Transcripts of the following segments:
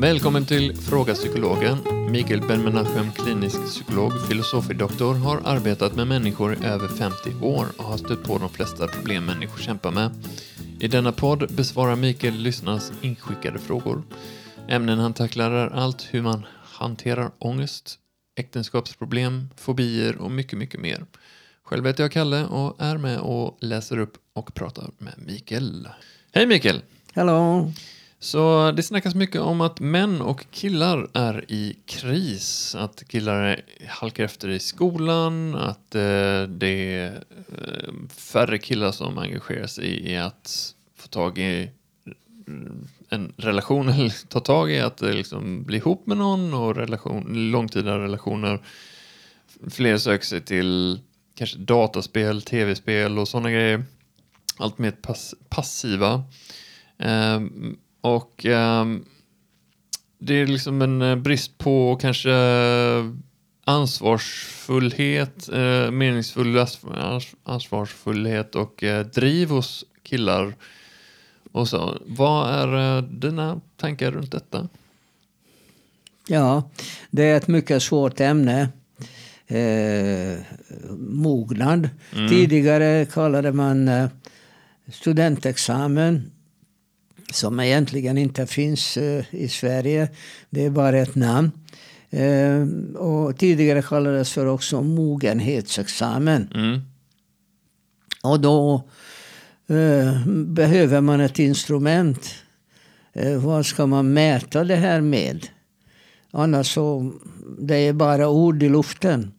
Välkommen till Fråga Psykologen. Mikael Ben-Menachem, klinisk psykolog, filosofidoktor, har arbetat med människor i över 50 år och har stött på de flesta problem människor kämpar med. I denna podd besvarar Mikael lyssnarnas inskickade frågor. Ämnen han tacklar är allt hur man hanterar ångest, äktenskapsproblem, fobier och mycket, mycket mer. Själv heter jag Kalle och är med och läser upp och pratar med Mikael. Hej Mikael! Hallå! Så det snackas mycket om att män och killar är i kris. Att killar halkar efter i skolan, att eh, det är eh, färre killar som engagerar sig i att få tag i eh, en relation eller ta tag i att eh, liksom bli ihop med någon och relation, långtida relationer. Fler söker sig till kanske dataspel, tv-spel och sådana grejer. Allt mer pass passiva. Um, och um, det är liksom en eh, brist på kanske ansvarsfullhet, uh, meningsfull ansvarsfullhet och uh, driv hos killar. Och så. Vad är uh, dina tankar runt detta? Ja, det är ett mycket svårt ämne. Eh, mognad. Mm. Tidigare kallade man studentexamen som egentligen inte finns eh, i Sverige. Det är bara ett namn. Eh, och tidigare kallades för också mogenhetsexamen. Mm. Och då eh, behöver man ett instrument. vad ska man mäta det här med? Annars så, det är bara ord i luften.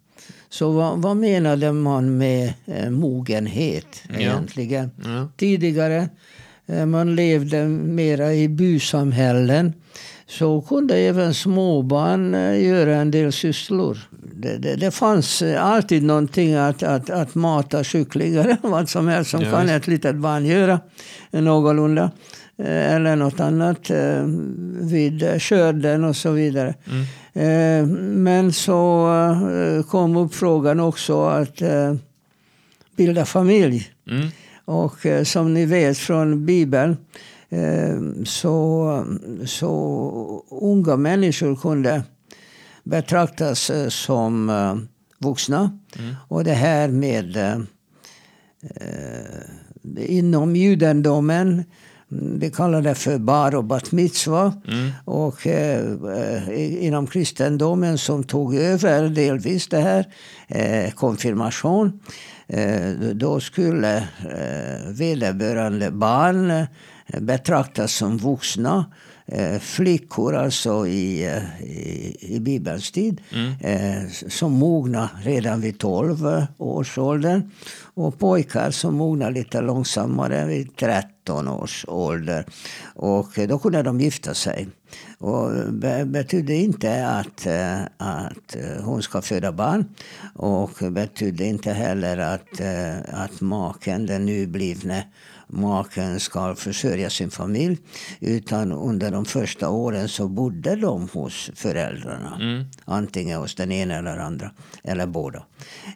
Så vad, vad menade man med mogenhet egentligen? Ja. Ja. Tidigare man levde mera i bysamhällen så kunde även småbarn eh, göra en del sysslor. Det, det, det fanns eh, alltid någonting att, att, att mata kycklingar vad som helst som ja, kan ett litet barn göra någorlunda. Eller något annat vid skörden och så vidare. Mm. Men så kom upp frågan också att bilda familj. Mm. Och eh, som ni vet från Bibeln eh, så, så unga människor kunde betraktas eh, som vuxna. Mm. Och det här med inom judendomen vi kallar det för bar och bat mitzva. Mm. Och eh, inom kristendomen som tog över delvis det här, eh, konfirmation. Eh, då skulle eh, vederbörande barn betraktas som vuxna. Flickor alltså i, i, i Bibelns tid mm. som mogna redan vid 12 års ålder. Och pojkar som mogna lite långsammare vid 13 års ålder. Och då kunde de gifta sig. Och det betydde inte att, eh, att eh, hon ska föda barn. Och betydde inte heller att, eh, att maken, den nyblivne maken, ska försörja sin familj. Utan under de första åren så bodde de hos föräldrarna. Mm. Antingen hos den ena eller andra. Eller båda.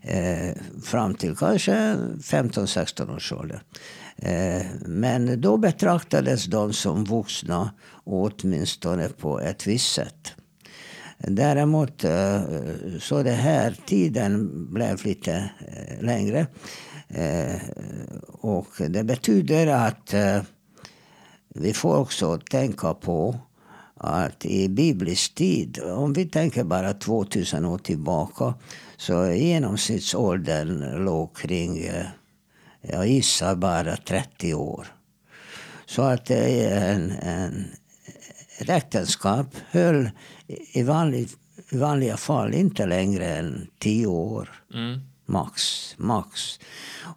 Eh, fram till kanske 15-16 års ålder. Eh, men då betraktades de som vuxna, åtminstone på ett visst sätt. Däremot eh, så det här tiden blev lite eh, längre. Eh, och det betyder att eh, vi får också tänka på att i biblisk tid, om vi tänker bara 2000 år tillbaka, så genomsnittsåldern låg kring eh, jag gissar bara 30 år. Så att en, en, ett äktenskap höll i, vanlig, i vanliga fall inte längre än 10 år. Mm. Max. max.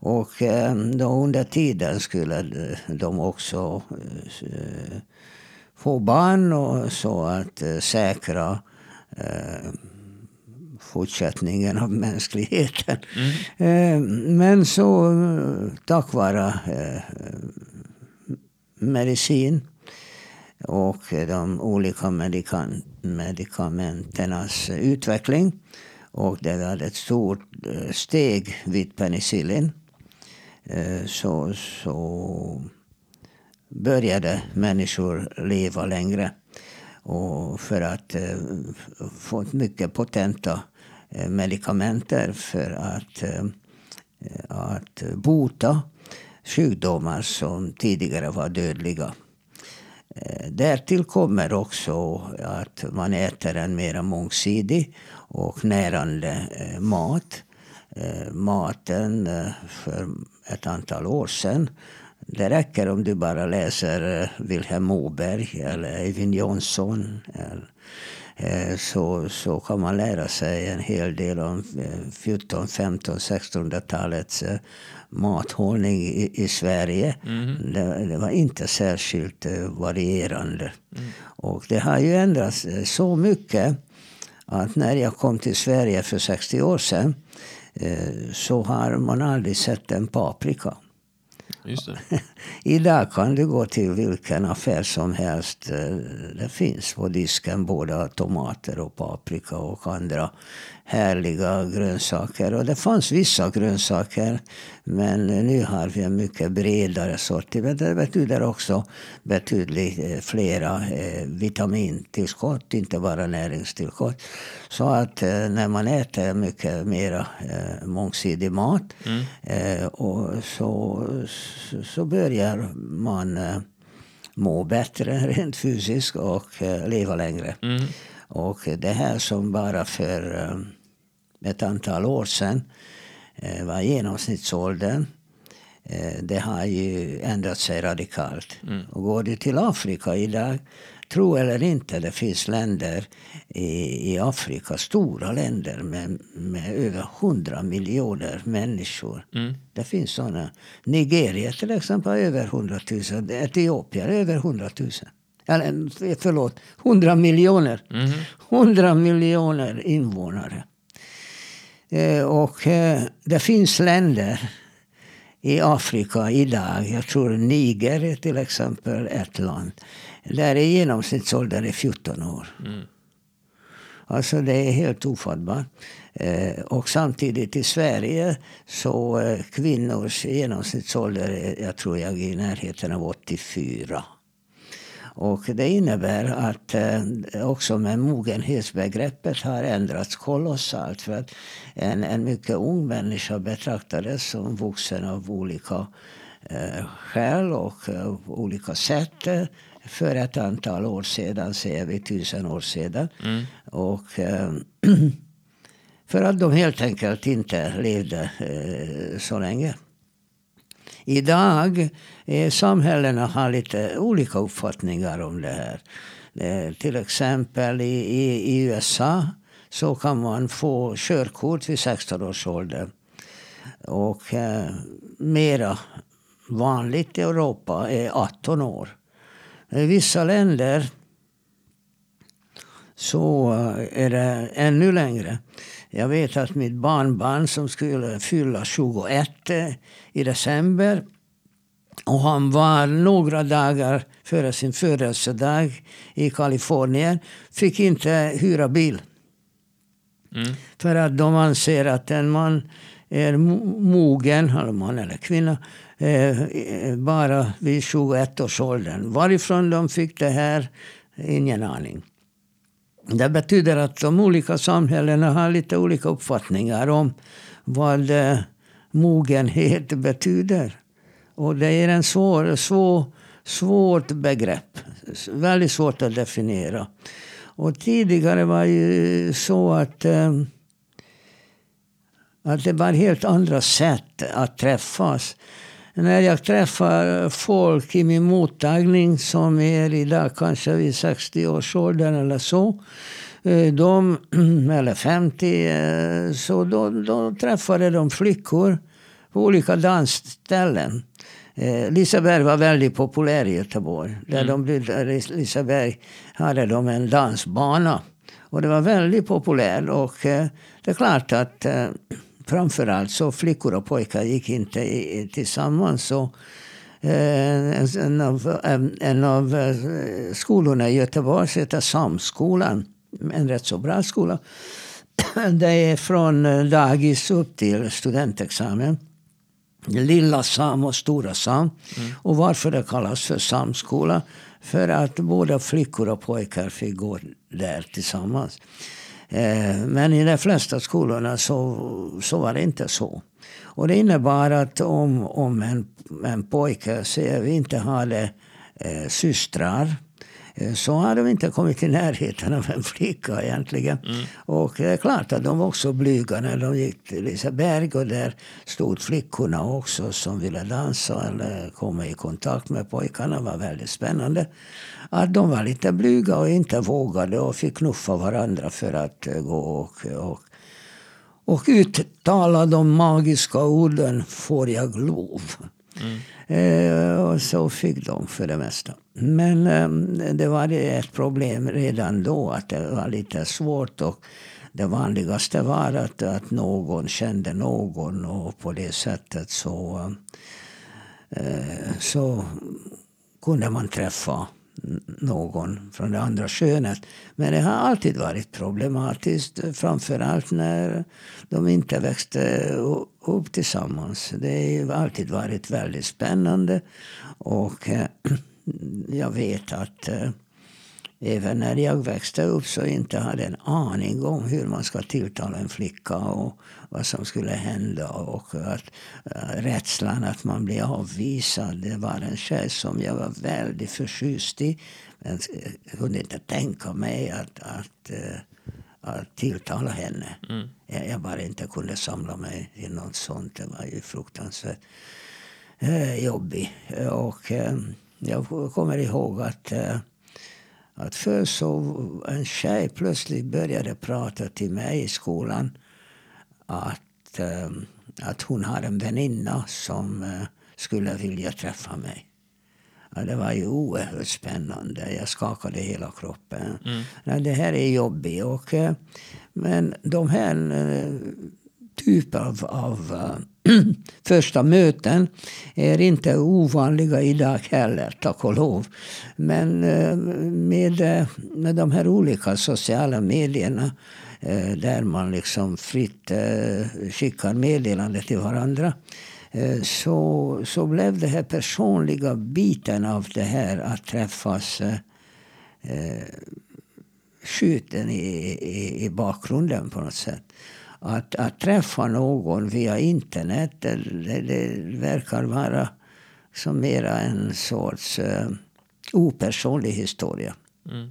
Och eh, då under tiden skulle de också eh, få barn och så att eh, säkra fortsättningen av mänskligheten. Mm. Eh, men så tack vare eh, medicin och de olika medikamenternas utveckling. Och det var ett stort eh, steg vid penicillin. Eh, så, så började människor leva längre. och för att eh, få mycket potenta medikamenter för att, att bota sjukdomar som tidigare var dödliga. Därtill kommer också att man äter en mer mångsidig och närande mat. Maten för ett antal år sedan det räcker om du bara läser eh, Vilhelm Moberg eller Eivind Johnson. Eh, så, så kan man lära sig en hel del om 14, 15, 1600-talets mathållning i, i Sverige. Mm. Det, det, var inte särskilt eh, varierande. Mm. Och det har ju ändrats så mycket att när jag kom till Sverige för 60 år sedan så har man aldrig sett en paprika. Idag kan du gå till vilken affär som helst. Eh, det finns på disken både tomater och paprika och andra härliga grönsaker. Och det fanns vissa grönsaker. Men nu har vi en mycket bredare sortiment. Det betyder också betydligt eh, flera eh, vitamintillskott, inte bara näringstillskott. Så att eh, när man äter mycket mer mångsidig mat mm. och så, så börjar man må bättre rent fysiskt och leva längre. Mm. Och det här som bara för ett antal år sedan eh, var genomsnittsåldern. Eh, det har ju ändrat sig radikalt. Mm. Och går du till Afrika idag, tro eller inte, det finns länder i, i Afrika, stora länder med, med över 100 miljoner människor. Mm. Det finns sådana. Nigeria till exempel har över 100 000. Etiopien över 100 000. Eller förlåt, 100 miljoner. Mm. 100 miljoner invånare. Eh, och eh, det finns länder i Afrika idag, jag tror Niger är till exempel ett land, där är genomsnittsåldern är 14 år. Mm. Alltså det är helt ofattbart. Eh, och samtidigt i Sverige så kvinnors genomsnittsålder är, jag tror jag, i närheten av 84. Och det innebär att eh, också med mogenhetsbegreppet har ändrats kolossalt. För att en, en mycket ung människa betraktades som vuxen av olika eh, skäl och eh, olika sätt eh, för ett antal år sedan, säger vi tusen år sedan. Mm. Och eh, för att de helt enkelt inte levde eh, så länge. Idag eh, samhällena har lite olika uppfattningar om det här. Eh, till exempel i, i, i, USA så kan man få körkort vid 16 års ålder. Och eh, mera vanligt i Europa är 18 år. I vissa länder så eh, är det ännu längre. Jag vet att mitt barnbarn som skulle fylla 21 eh, i december och han var några dagar före sin födelsedag i Kalifornien. Fick inte hyra bil. Mm. För att de anser att en man är mogen, eller man eller kvinna, eh, bara vid 21 års åldern. Varifrån de fick det här, ingen aning. Det betyder att de olika samhällena har lite olika uppfattningar om vad eh, mogenhet betyder. Och det är en svår, svår, svårt begrepp. Väldigt svårt att definiera. Och tidigare var det ju så att, eh, att det var helt andra sätt att träffas. När jag träffar folk i min mottagning som är idag kanske vid 60-årsåldern eller så. Eh, de, eller 50, eh, så då, då träffade de flickor på olika dansställen. Eh, Liseberg var väldigt populär i Göteborg. Där mm. de, Liseberg hade de en dansbana. Och det var väldigt populärt. Och eh, det är klart att eh, framförallt så flickor och pojkar gick inte i, tillsammans. Så, eh, en, av, en av eh, skolorna i Göteborg heter Samskolan. En rätt så bra skola. Det är från dagis upp till studentexamen. Lilla Sam och Stora Sam. Mm. Och varför det kallas för Samskola? För att både flickor och pojkar fick gå där tillsammans. Eh, men i de flesta skolorna så, så var det inte så. Och det innebar att om, om en, en pojke säger vi inte hade eh, systrar så har de inte kommit i närheten av en flicka egentligen. Mm. Och det är klart att de var också blyga när de gick till Liseberg och där stod flickorna också som ville dansa eller komma i kontakt med pojkarna. Det var väldigt spännande. Att de var lite blyga och inte vågade och fick knuffa varandra för att eh, gå och, och och uttala de magiska orden får jag lov. Mm. Och så fick de för det mesta. Men ehm, det var ett problem redan då att det var lite svårt. Och det vanligaste var att, att någon kände någon och på det sättet så, eh, så kunde man träffa någon från det andra könet. Men det har alltid varit problematiskt, framförallt när de inte växte upp tillsammans. Det har alltid varit väldigt spännande. Och eh, jag vet att eh, även när jag växte upp så inte hade en aning om hur man ska tilltala en flicka och vad som skulle hända. Och att eh, rädslan att man blir avvisad. Det var en tjej som jag var väldigt förtjust i. Men jag kunde inte tänka mig att, att, eh, att tilltala henne. Mm. Jag, jag, bara inte kunde samla mig i något sånt. Det var ju fruktansvärt uh, jobbigt. Och uh, jag kommer ihåg att att först så en tjej plötsligt började prata till mig i skolan att, äh, att hon har en väninna som äh, skulle vilja träffa mig. Ja, det var ju oerhört spännande. Jag skakade hela kroppen. Mm. Ja, det här är jobbigt. Och, äh, men de här typer av, av första möten är inte ovanliga idag heller, tack och lov. Men med, med de här olika sociala medierna Eh, där man liksom fritt eh, skickar meddelanden till varandra. Eh, så, så blev det här personliga biten av det här att träffas skjuten i, i, i bakgrunden på något sätt. Att, att träffa någon via internet, det, det verkar vara som mera en sorts uh, opersonlig historia. Mm.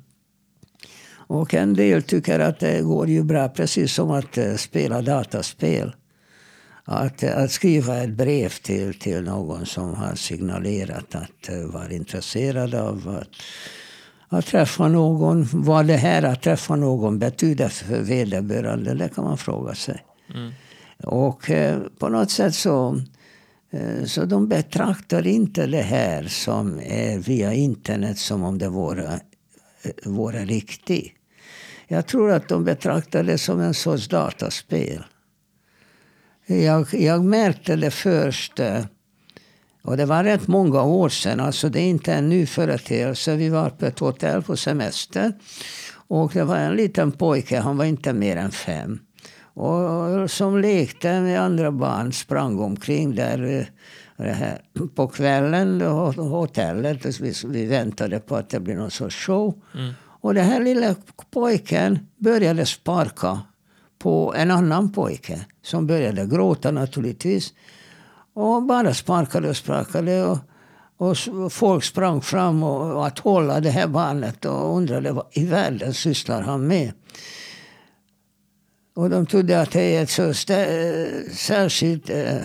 Och en del tycker att det går ju bra, precis som att uh, spela dataspel. Att, att skriva ett brev till, till någon som har signalerat att uh, vara intresserad av att, att träffa någon. Vad det här att träffa någon betyder för vederbörande, det kan man fråga sig. Mm. Och på något sätt så så de betraktar inte det här som är via internet som om det vore, vore riktigt. Jag tror att de betraktar det som en sorts dataspel. Jag, jag märkte det först, eh, och det var rätt många år sedan, alltså det är inte en ny företeelse. Vi var på ett hotell på semester. Och det var en liten pojke, han var inte mer än fem. Och som lekte med andra barn, sprang omkring där eh, på kvällen på hotellet. Vi, vi väntade på att det blev någon sorts show. Mm. Och den här lilla pojken började sparka på en annan pojke som började gråta naturligtvis. Och bara sparkade och sparkade. Och, och folk sprang fram och, och att hålla det här barnet och undrade vad i världen sysslar han med. Och de trodde att det är ett så särskilt äh,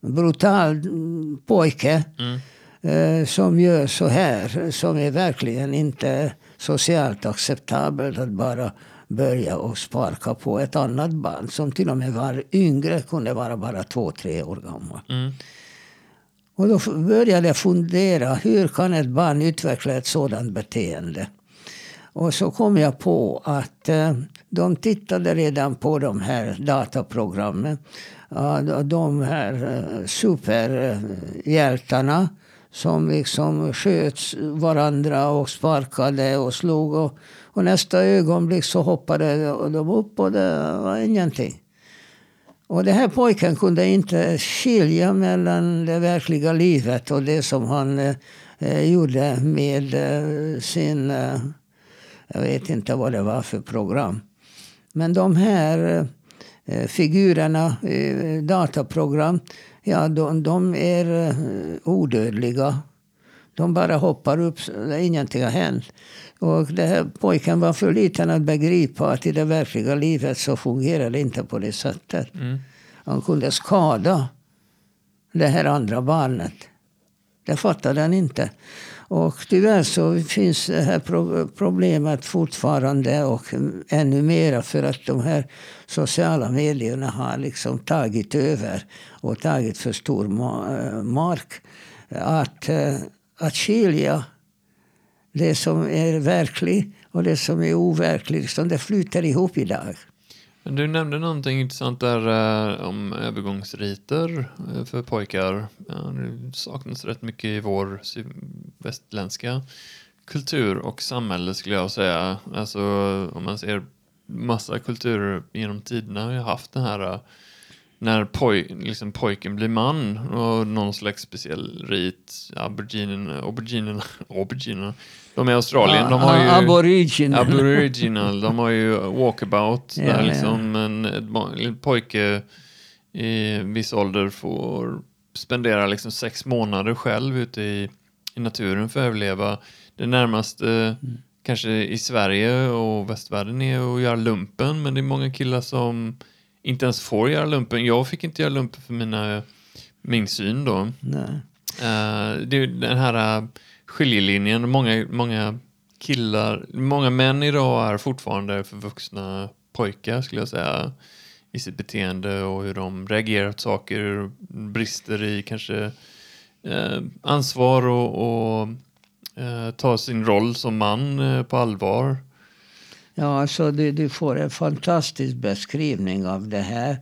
brutal pojke. Mm eh, som gör så här, som är verkligen inte socialt acceptabelt att bara börja och sparka på ett annat barn som till och med var yngre, kunde vara bara två, tre år gammal. Mm. Och då började jag fundera, hur kan ett barn utveckla ett sådant beteende? Och så kom jag på att eh, de tittade redan på de här dataprogrammen. Uh, de här uh, superhjältarna som liksom sköt varandra och sparkade och slog. Och, och nästa ögonblick så hoppade de upp och det var ingenting. Och den här pojken kunde inte skilja mellan det verkliga livet och det som han eh, gjorde med eh, sin... Eh, jag vet inte vad det var för program. Men de här eh, figurerna i dataprogram, ja, de, de är eh, odödliga. De bara hoppar upp, ingenting har hänt. Och det här pojken var för liten att begripa att i det verkliga livet så fungerar det inte på det sättet. Mm. Han kunde skada det här andra barnet. Det fattade han inte. Och tyvärr så finns det här problemet fortfarande och ännu mera för att de här sociala medierna har liksom tagit över och tagit för stor mark. Att, eh, att skilja det som är verkligt och det som är overkligt, liksom det flyter ihop idag. Du nämnde någonting intressant där eh, om övergångsriter eh, för pojkar. Ja, det saknas rätt mycket i vår västländska kultur och samhälle skulle jag säga. Alltså om man ser massa kulturer genom tiderna har ju haft den här eh, när poj, liksom pojken blir man och någon slags speciell rit. auberginen... auberginerna, auberginerna de är Australien. De har ju, aboriginal. aboriginal. De har ju walkabout. Ja, där liksom en, en pojke i viss ålder får spendera liksom sex månader själv ute i, i naturen för att överleva. Det närmaste mm. kanske i Sverige och västvärlden är att göra lumpen men det är många killar som inte ens får göra lumpen. Jag fick inte göra lumpen för mina, min syn då. Nej. Uh, det, den här skiljelinjen. Många, många killar, många män idag är fortfarande för vuxna pojkar skulle jag säga i sitt beteende och hur de reagerar på saker, brister i kanske eh, ansvar och, och eh, ta sin roll som man eh, på allvar. Ja, alltså du, du får en fantastisk beskrivning av det här.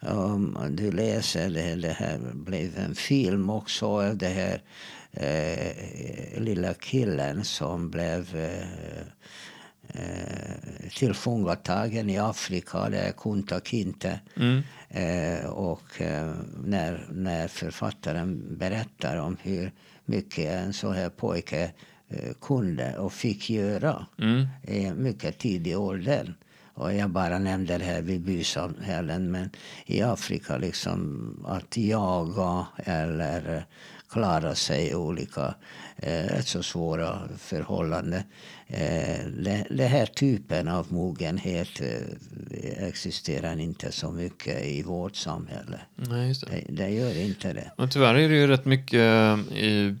Um, du läser det, det här blev en film också. Det här eh, lilla killen som blev eh, eh, tillfångatagen i Afrika, det är Kunta Kinte. Mm. Eh, och eh, när, när författaren berättar om hur mycket en sån här pojke eh, kunde och fick göra mm. i mycket tidig ålder. Och jag bara nämnde det här vid bysamhällen, men i Afrika liksom att jaga eller klara sig i olika eh, så svåra förhållanden. Eh, det här typen av mogenhet eh, existerar inte så mycket i vårt samhälle. Nej, det. Det, gör inte det. Men tyvärr är det ju rätt mycket eh, i,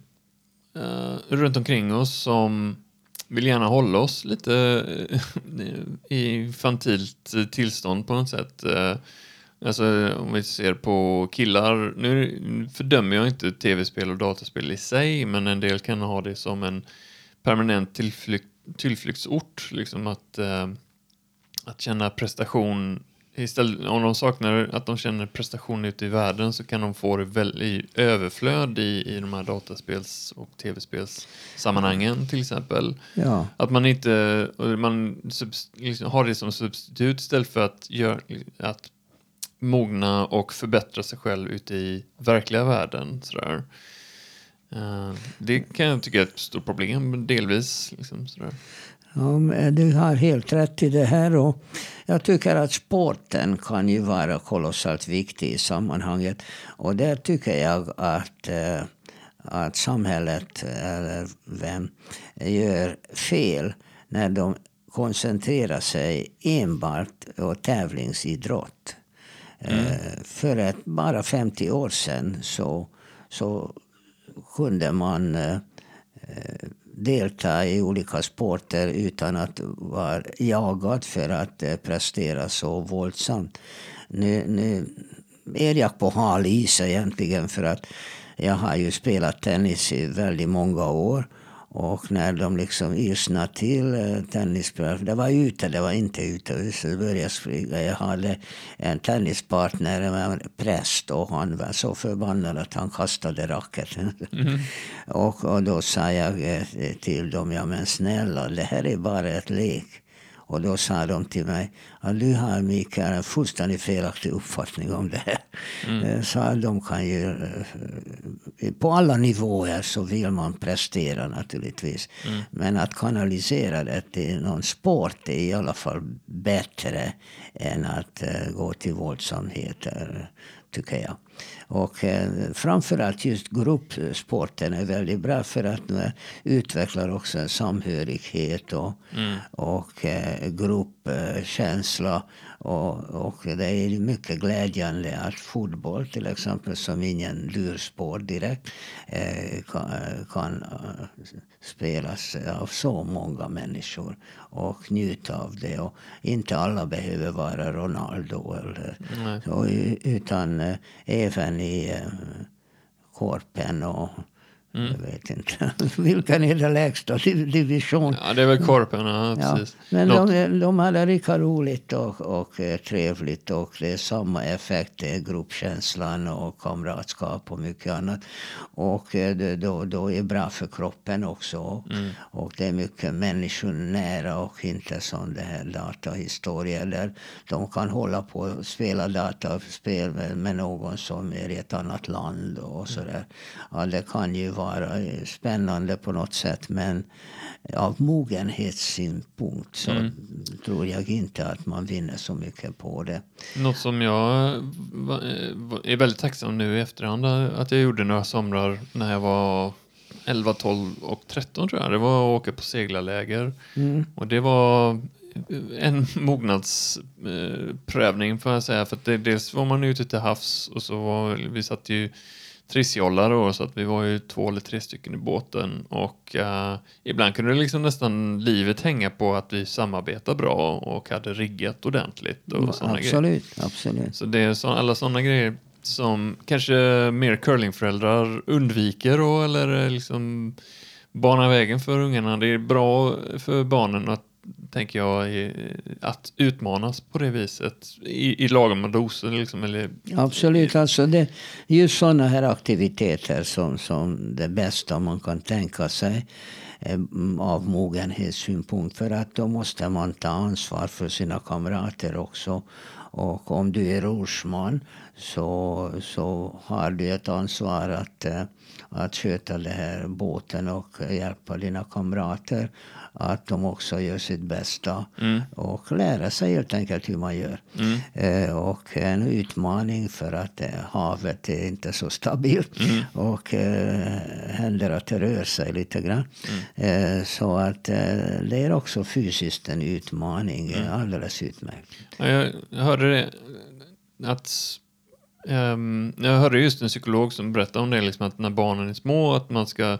uh, runt omkring oss som vill gärna hålla oss lite eh, i infantilt tillstånd på något sätt. Alltså om vi ser på killar, nu fördömer jag inte tv-spel och dataspel i sig, men en del kan ha det som en permanent tillflykt, tillflyktsort. Liksom att, eh, att känna prestation, istället, om de saknar att de känner prestation ute i världen så kan de få det väl, i överflöd i, i de här dataspels och tv-spelssammanhangen till exempel. Ja. Att man inte man liksom, har det som substitut istället för att, gör, att mogna och förbättra sig själv ute i verkliga världen. Sådär. Eh, det kan jag tycka är ett stort problem, delvis. Liksom, sådär. Ja, du har helt rätt i det här. Och jag tycker att sporten kan ju vara kolossalt viktig i sammanhanget. Och där tycker jag att, eh, att samhället, eller vem, gör fel när de koncentrerar sig enbart på tävlingsidrott. Mm. Eh, för att bara 50 år sedan så, så kunde man eh, eh, delta i olika sporter utan att vara jagad för att prestera så våldsamt. Nu, nu är jag på hal is egentligen för att jag har ju spelat tennis i väldigt många år. Och när de liksom ilsnade till eh, tennisspelare, det var ute, det var inte ute, så började jag springa. Jag hade en tennispartner, en präst, och han var så förbannad att han kastade racketen. Mm. och, och då sa jag eh, till dem, ja men snälla, det här är bara ett lek. Och då sa de till mig att du har Mikael en fullständigt felaktig uppfattning om det här. Mm. Så de kan ju, på alla nivåer så vill man prestera naturligtvis. Mm. Men att kanalisera det till någon sport är i alla fall bättre än att gå till våldsamheter tycker jag. Och eh, framförallt just gruppsporten är väldigt bra för att den utvecklar också en samhörighet och, mm. och eh, gruppkänsla. Och, och det är mycket glädjande att fotboll till exempel, som ingen lursport direkt, eh, kan, kan eh, spelas av så många människor och njuta av det. Och inte alla behöver vara Ronaldo eller, så, utan eh, även i eh, Korpen och Mm. Jag vet inte. Vilken är den lägsta division? Ja, det är väl Korpen. Ja, precis. Men de, de hade lika roligt och, och eh, trevligt och det är samma effekt. Det är gruppkänslan och kamratskap och mycket annat. Och eh, det då, då är bra för kroppen också. Mm. Och det är mycket människonära och inte som det här datahistorier där de kan hålla på och spela dataspel med, med någon som är i ett annat land och sådär. Ja, det kan ju vara vara spännande på något sätt. Men av mogenhetssynpunkt så mm. tror jag inte att man vinner så mycket på det. Något som jag är väldigt tacksam nu i efterhand att jag gjorde några somrar när jag var 11, 12 och 13 tror jag. Det var att åka på seglarläger. Mm. Och det var en mognadsprövning får jag säga. För att det, dels var man ute till havs och så var vi satt ju trissjollar då, så att vi var ju två eller tre stycken i båten och uh, ibland kunde liksom nästan livet hänga på att vi samarbetade bra och hade riggat ordentligt och ja, sådana absolut, grejer. Absolut. Så det är så, alla sådana grejer som kanske mer curlingföräldrar undviker då, eller liksom bana vägen för ungarna. Det är bra för barnen att tänker jag, att utmanas på det viset i, i lagom doser. Liksom, eller, Absolut, alltså det är just sådana här aktiviteter som, som det bästa man kan tänka sig eh, av mogenhetssynpunkt. För att då måste man ta ansvar för sina kamrater också. Och om du är rorsman så, så har du ett ansvar att, eh, att sköta den här båten och hjälpa dina kamrater att de också gör sitt bästa mm. och lära sig helt enkelt hur man gör. Mm. Eh, och en utmaning för att eh, havet är inte så stabilt mm. och eh, händer att det rör sig lite grann. Mm. Eh, så att eh, det är också fysiskt en utmaning, mm. alldeles utmärkt. Ja, jag hörde det att um, jag hörde just en psykolog som berättade om det, liksom att när barnen är små, att man ska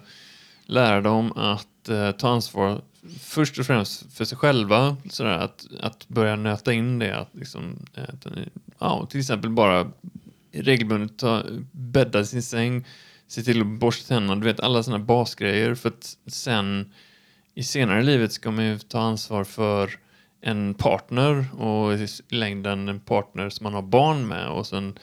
lära dem att uh, ta ansvar först och främst för sig själva, sådär, att, att börja nöta in det. Att liksom, eh, att, ja, till exempel bara regelbundet ta, bädda sin säng, se till att borsta tänderna, du vet alla sådana basgrejer. För att sen i senare i livet ska man ju ta ansvar för en partner och i längden en partner som man har barn med och sen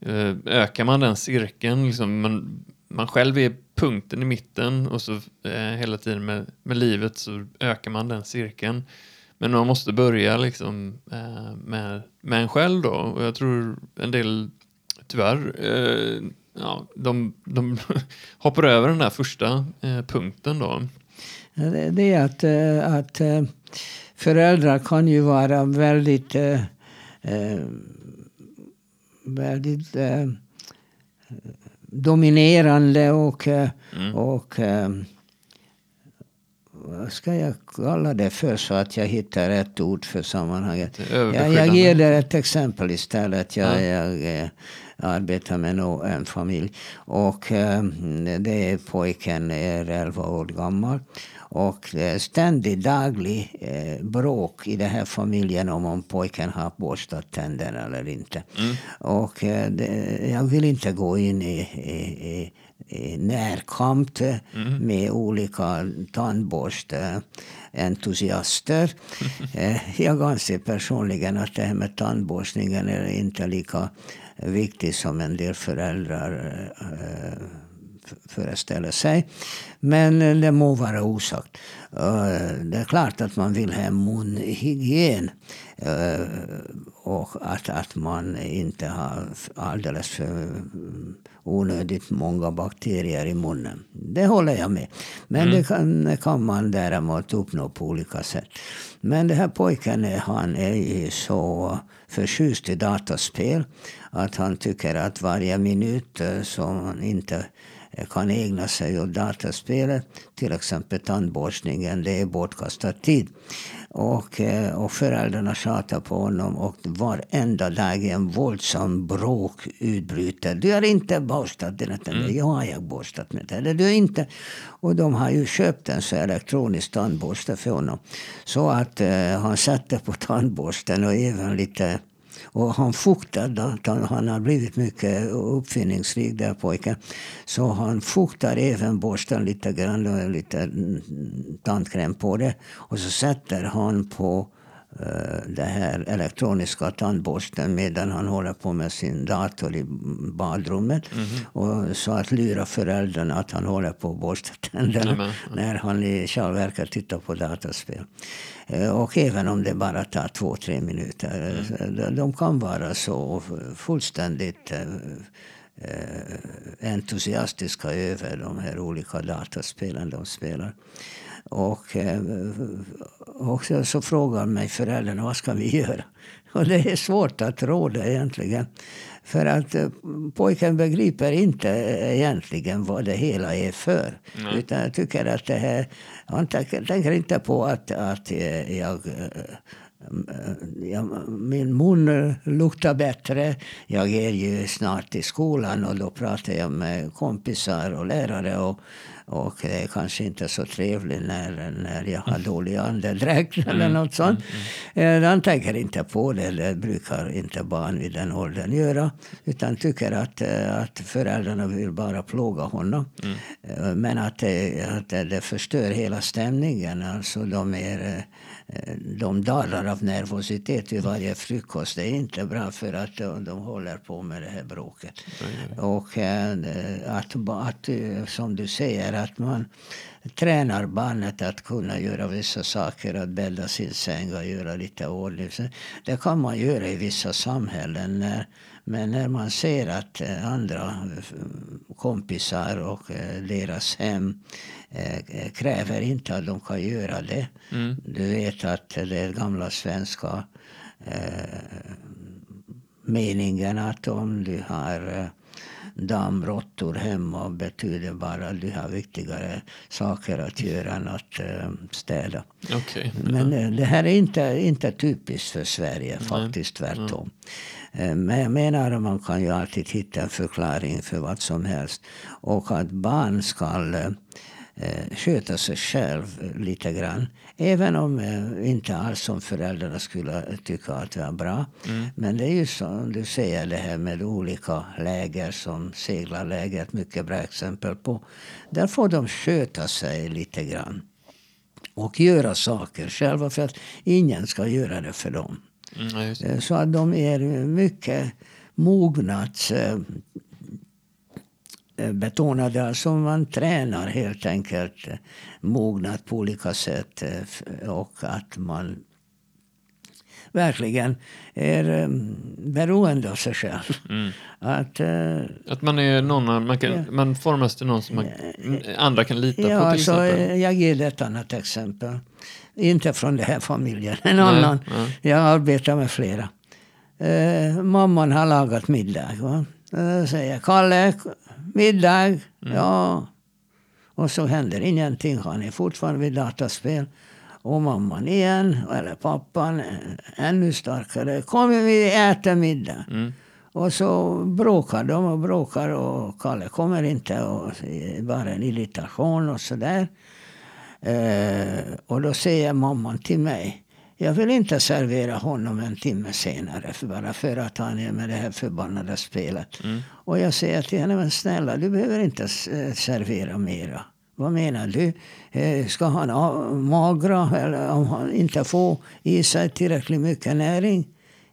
eh, ökar man den cirkeln. Liksom, man, man själv är punkten i mitten och så eh, hela tiden med, med livet så ökar man den cirkeln. Men man måste börja liksom eh, med, med en själv då och jag tror en del tyvärr eh, ja, de, de hoppar över den där första eh, punkten då. Det är att, eh, att eh, föräldrar kan ju vara väldigt eh, väldigt dominerande och, eh, mm. och eh, vad ska jag kalla det för så att jag hittar rätt ord för sammanhanget. Jag, jag ger dig ett exempel istället. Jag, ja. jag, jag arbetar med en familj och eh, det är pojken är 11 år gammal och ständigt daglig eh, bråk i den här familjen om om pojken har borstat tänderna eller inte. Mm. Och eh, det, jag vill inte gå in i, i, i närkamp mm. med olika tandborstentusiaster. Eh, jag anser personligen att det här med tandborstningen är inte lika viktigt som en del föräldrar föreställer sig. Men eh, det må vara osagt. Det är klart att man vill ha munhygien. Och att, att man inte har alldeles för onödigt många bakterier i munnen. Det håller jag med. Men mm. det, kan, kan man däremot uppnå på olika sätt. Men den här pojken han är ju så förtjust i dataspel att han tycker att varje minut eh, som han inte kan ägna sig åt dataspelet, till exempel tandborstningen, det är bortkastad tid. Och, eh, och föräldrarna tjatar på honom och varenda dag en våldsam bråk utbryter. Du har inte borstat den mm. Jag har jag borstat den. Du har inte. Och de har ju köpt en så elektronisk tandborste för honom. Så att eh, han sätter på tandborsten och även lite och han fuktade, han har blivit mycket uppfinningsrik där pojken. Så han fuktar även borsten lite grann lite tandkräm på det. Och så sätter han på det här elektroniska tandborsten medan han håller på med sin dator i badrummet. Mm -hmm. och så att lura föräldrarna att han håller på att borsta tänderna mm -hmm. när han i själva verket tittar på dataspel. Eh, och även om det bara tar två, tre minuter. Mm. De kan vara så fullständigt eh, entusiastiska över de här olika dataspelen de spelar. Och, och så, så frågar mig föräldrarna vad ska vi göra. Och det är svårt att råda egentligen. För att eh, pojken begriper inte egentligen vad det hela är för. Mm. Utan jag tycker att det här... Han tänker inte på att, att eh, jag eh, Ja, min mun luktar bättre. Jag är ju snart i skolan och då pratar jag med kompisar och lärare. Och och det är kanske inte så trevligt när, när jag har dålig andedräkt mm. eller något sånt. Mm. Mm. Han tänker inte på det, det brukar inte barn vid den åldern göra. Utan tycker att, eh, att föräldrarna vill bara plåga honom. Mm. Eh, men att det, att det förstör hela stämningen. Alltså de är de dalar av nervositet vid varje frukost. Det är inte bra för att de, de håller på med det här bråket. Mm. Och att, att, som du säger, att man tränar barnet att kunna göra vissa saker, att bädda sin säng och göra lite ordning. Det kan man göra i vissa samhällen. Men när man ser att eh, andra eh, kompisar och eh, deras hem kräver inte att de kan göra det. Mm. Du vet att det är gamla svenska meningen att om du har dammråttor hemma betyder bara att du har viktigare saker att göra än att städa. Okay. Men det här är inte, inte typiskt för Sverige, faktiskt tvärtom. Mm. Men jag menar att man kan ju alltid hitta en förklaring för vad som helst. Och att barn ska eh, sköta sig själv lite grann. Även om eh, inte alls som föräldrarna skulle tycka att det var bra. Mm. Men det är ju som du säger det här med olika läger som seglarläger ett mycket bra exempel på. Där får de sköta sig lite grann. Och göra saker själva för att ingen ska göra det för dem. Mm, eh, så att de är mycket mognadsbetonade. Eh, eh, alltså man tränar helt enkelt mognad på olika sätt. Och att man verkligen är beroende av sig själv. Mm. Att, att man är någon, man, kan, ja. man formas till någon som man, andra kan lita ja, på till alltså, Jag ger ett annat exempel. Inte från den här familjen, en Nej, annan. Ja. Jag arbetar med flera. Eh, mamman har lagat middag. Va? Säger Kalle, middag. Mm. Ja. Och så händer ingenting. Han är fortfarande vid dataspel. Och mamman igen, eller pappan, ännu starkare. Kom vi äter middag. Mm. Och så bråkar de och bråkar och Kalle kommer inte. Och bara en irritation och sådär. Eh, och då säger mamman till mig. Jag vill inte servera honom en timme senare för bara för att han är med det här förbannade spelet. Mm. Och jag säger till henne, men snälla du behöver inte servera mera. Vad menar du? Eh, ska han magra eller om han inte får i sig tillräckligt mycket näring?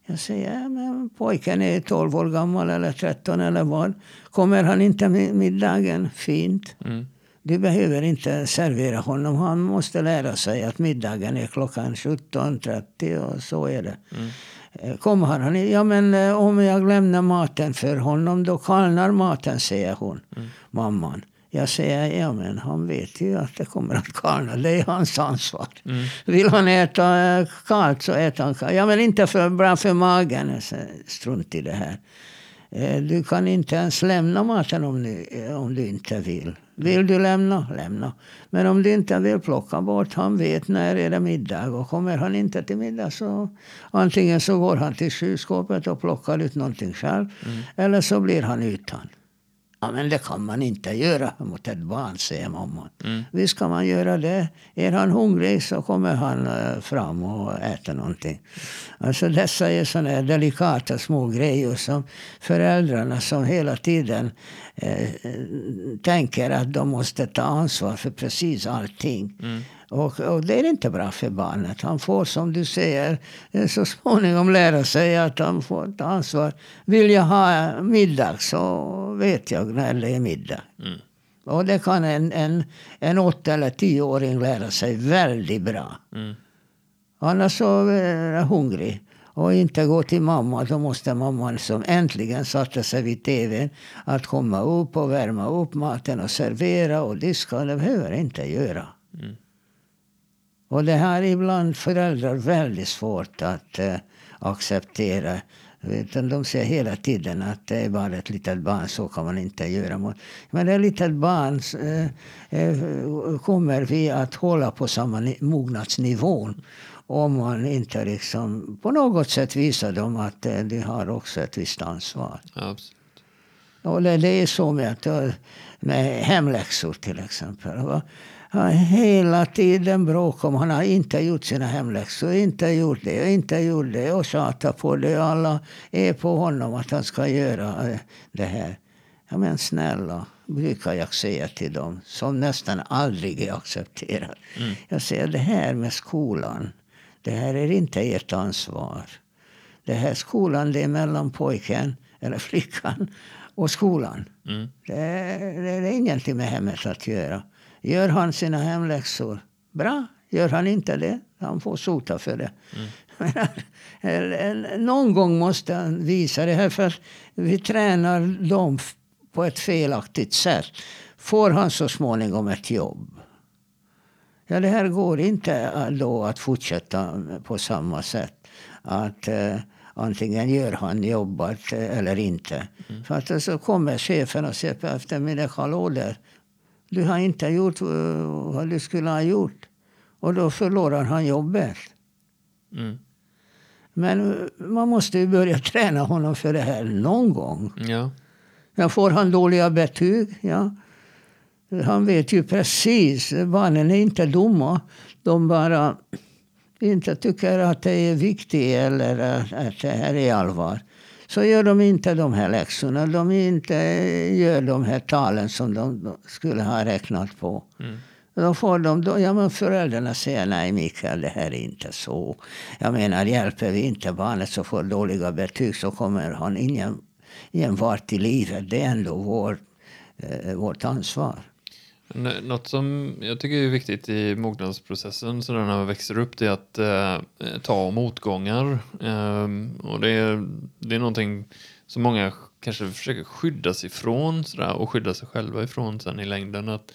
Jag säger, ja, men pojken är 12 år gammal eller 13 eller vad. Kommer han inte med middagen, fint. Mm. Du behöver inte servera honom. Han måste lära sig att middagen är klockan 17.30 och så är det. Mm. Eh, Kommer han? Ja, men eh, om jag lämnar maten för honom då kallnar maten, säger hon, Mm. mamman. Jag säger, ja men han vet ju att det kommer att kallna. Det är hans ansvar. Mm. Vill han äta eh, kallt så äter han kallt. Ja men inte för bra för magen. Jag säger, Strunt i det här. Eh, Du kan inte ens lämna maten om du, eh, om du inte vill. Vill du lämna, lämna. Men om du inte vill plocka bort, han vet när är det middag. Och kommer han inte till middag så antingen så går han till kylskåpet och plockar ut någonting själv. Eller så blir han utan. Ja, men det kan man inte göra mot ett barn, säger mamman. Mm. Visst kan man göra det. Är han hungrig så kommer han eh, fram och äter någonting. Alltså dessa är sådana delikata små grejer som föräldrarna som hela tiden eh, tänker att de måste ta ansvar för precis allting. Mm. Och, och det är inte bra för barnet. Han får, som du säger, eh, så småningom lära sig att han får ta ansvar. Vill jag ha middag så vet jag när det är middag. Mm. Och det kan en, en, en åtta eller tioåring lära sig väldigt bra. Mm. Annars så är jag hungrig och inte gå till mamma. Då måste mamman som äntligen satte sig vid tvn att komma upp och värma upp maten och servera och diska. Det behöver inte göra. Mm. Och det här är ibland föräldrar väldigt svårt att eh, acceptera. Utan de säger hela tiden att det är bara ett litet barn, så kan man inte göra. Men ett litet barn eh, eh, kommer vi att hålla på samma ni- mognadsnivån om man inte liksom på något sätt visar dem att eh, de har också ett visst ansvar. Absolut. Och det, det är så med, eh, med hemläxor till exempel. va. Har hela tiden bråk om han har inte gjort sina hemläxor, inte gjort det inte gjort det och tjatar på det. Alla är på honom att han ska göra eh, det här. Ja men snälla, brukar jag säga till dem som nästan aldrig är accepterad. Jag säger det här med skolan, det här är inte ert ansvar. Det här skolan det är mellan pojken eller flickan och skolan. Mm. Det, det, det är ingenting med hemmet att göra. Gör han sina hemläxor, bra. Gör han inte det, han får sota för det. Men, Någon gång måste han visa det här för vi tränar dem på ett felaktigt sätt. Får han så småningom ett jobb Ja, det här går inte eh, då att fortsätta på samma sätt. Att eh, antingen gör han jobbet eh, eller inte. För att så kommer chefen och säger på eftermiddagen, hallå där. Du har inte gjort eh, vad du skulle ha gjort. Och då förlorar han jobbet. Mm. Men eh, man måste ju börja träna honom för det här någon gång. Ja. Ja, får han dåliga betyg? Ja. Han vet ju precis. Barnen är inte dumma. De bara inte tycker att det är viktigt eller att att det här är allvar. Så gör de inte de här läxorna. De inte gör de här talen som de skulle ha räknat på. Mm. Då får de, då, ja men föräldrarna säger nej Mikael, det här är inte så. Jag menar, hjälper vi inte barnet så får dåliga betyg så kommer han ingen, ingen vart i livet. Det är ändå vår, eh, vårt ansvar. N- Något som jag tycker är viktigt i mognadsprocessen så när man växer upp det är att eh, ta motgångar. Eh, och det är, det är någonting som många kanske försöker skydda sig ifrån sådär, och skydda sig själva ifrån sen i längden. Att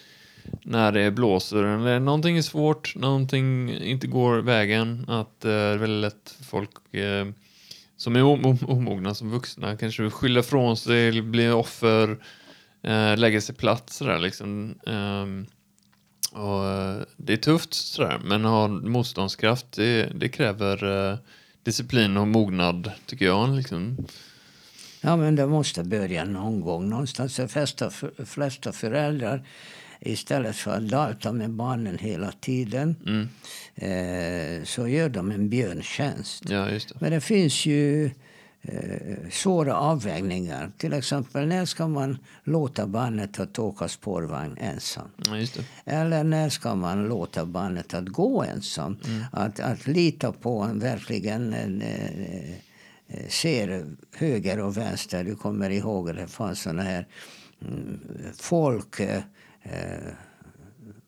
när det blåser eller någonting är svårt, någonting inte går vägen, att eh, det är väldigt lätt för folk eh, som är omogna som vuxna kanske vill skylla ifrån sig, bli offer, eh, lägga sig platt sådär liksom. Ehm, och eh, det är tufft sådär, men ha motståndskraft det, det kräver eh, disciplin och mognad tycker jag. Liksom. Ja, men det måste börja någon gång. Någonstans de flesta, flesta föräldrar istället för att dalta med barnen hela tiden Mm. eh, så gör de en björntjänst. Ja, just det. Men det finns ju eh, svåra avvägningar. Till exempel när ska man låta barnet att åka spårvagn ensam? Ja. Eller när ska man låta barnet att gå ensam? Att, att lita på en verkligen en, eh, eh, ser höger och vänster. Du kommer ihåg att det fanns såna här mm, folk... Eh, eh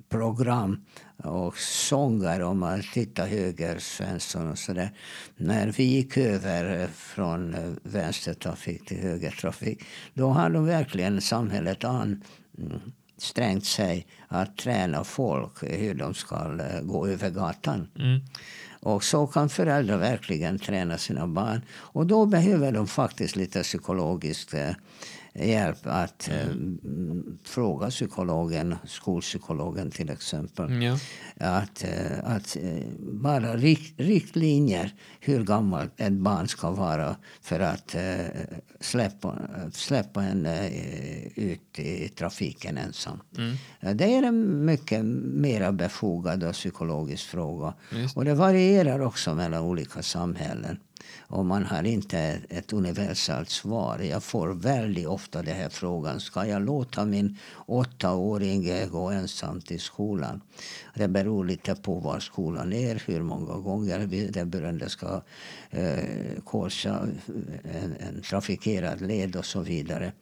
program och sångare om man tittar höger, Svensson och sådär. När vi gick över från vänstertrafik till högertrafik, då hade verkligen samhället ansträngt sig att träna folk hur de ska eh, gå över gatan. Mm. Och så kan föräldrar verkligen träna sina barn. Och då behöver de faktiskt lite psykologiskt eh, hjälp att mm. eh, fråga psykologen, skolpsykologen till exempel. Ja. Att, eh, att eh, bara rikt, riktlinjer hur gammalt ett barn ska vara för att släppa, släppa henne ut i trafiken ensam. Mm. Det är en mycket mer befogad och psykologisk fråga. Just. Och det varierar också mellan olika samhällen. Och man har inte ett universellt svar. Jag får väldigt ofta den här frågan. Ska jag låta min åttaåring gå ensam till skolan? Det beror lite på var skolan är, hur många gånger den beroende ska eh, korsa en, en trafikerad led och så vidare.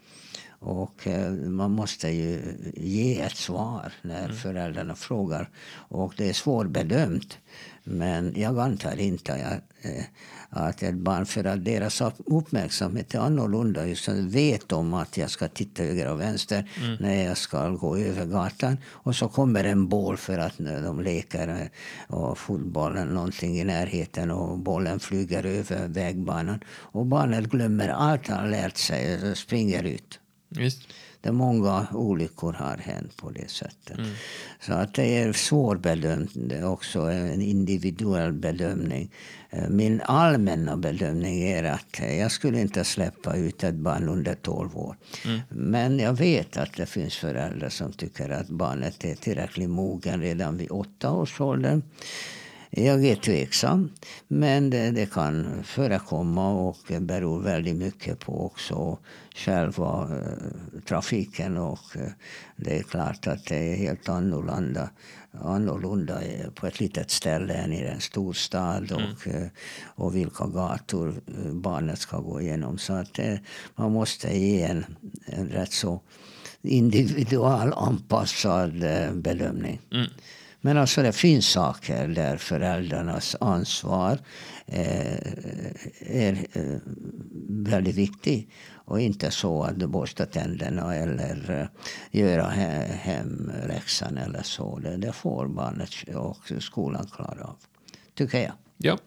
Och eh, man måste ju ge ett svar när mm. föräldrarna frågar. Och det är svårbedömt. Men jag antar inte att, eh, att ett barn, för att deras uppmärksamhet är annorlunda, just vet om att jag ska titta höger och vänster mm. när jag ska gå över gatan. Och så kommer en boll för att de leker eh, och fotbollen någonting i närheten och bollen flyger över vägbanan. Och barnet glömmer allt han lärt sig och springer ut. Visst. Där många olyckor har hänt på det sättet. Mm. Så att det är svårbedömt också, en individuell bedömning. Eh, min allmänna bedömning är att jag skulle inte släppa ut ett barn under 12 år. Mm. Men jag vet att det finns föräldrar som tycker att barnet är tillräckligt mogen redan vid åtta års ålder. Jag är tveksam, men det, det, kan förekomma och beror väldigt mycket på också själva eh, trafiken. Och eh, det är klart att det är helt annorlunda, annorlunda på ett litet ställe än i en storstad mm. och, mm. och vilka gator eh, barnet ska gå igenom. Så att eh, man måste ge en, en rätt så individual anpassad eh, bedömning. Mm. Men alltså det finns saker där föräldrarnas ansvar eh, är eh, väldigt viktigt. Och inte så att du borstar tänderna eller eh, göra he hemläxan eller så. Det, det får barnet och skolan klara av. Tycker jag. Ja.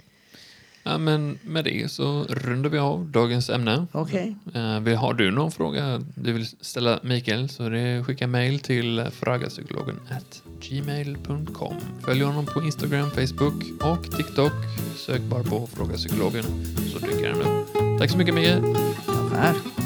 Ja, men med det så rundar vi av dagens ämne. Okay. Uh, har du någon fråga du vill ställa Mikael så det skicka mail till fragapsykologen gmail.com. Följ honom på Instagram, Facebook och TikTok. Sök bara på Fråga Psykologen så dyker han upp. Tack så mycket Mikael. Tackar.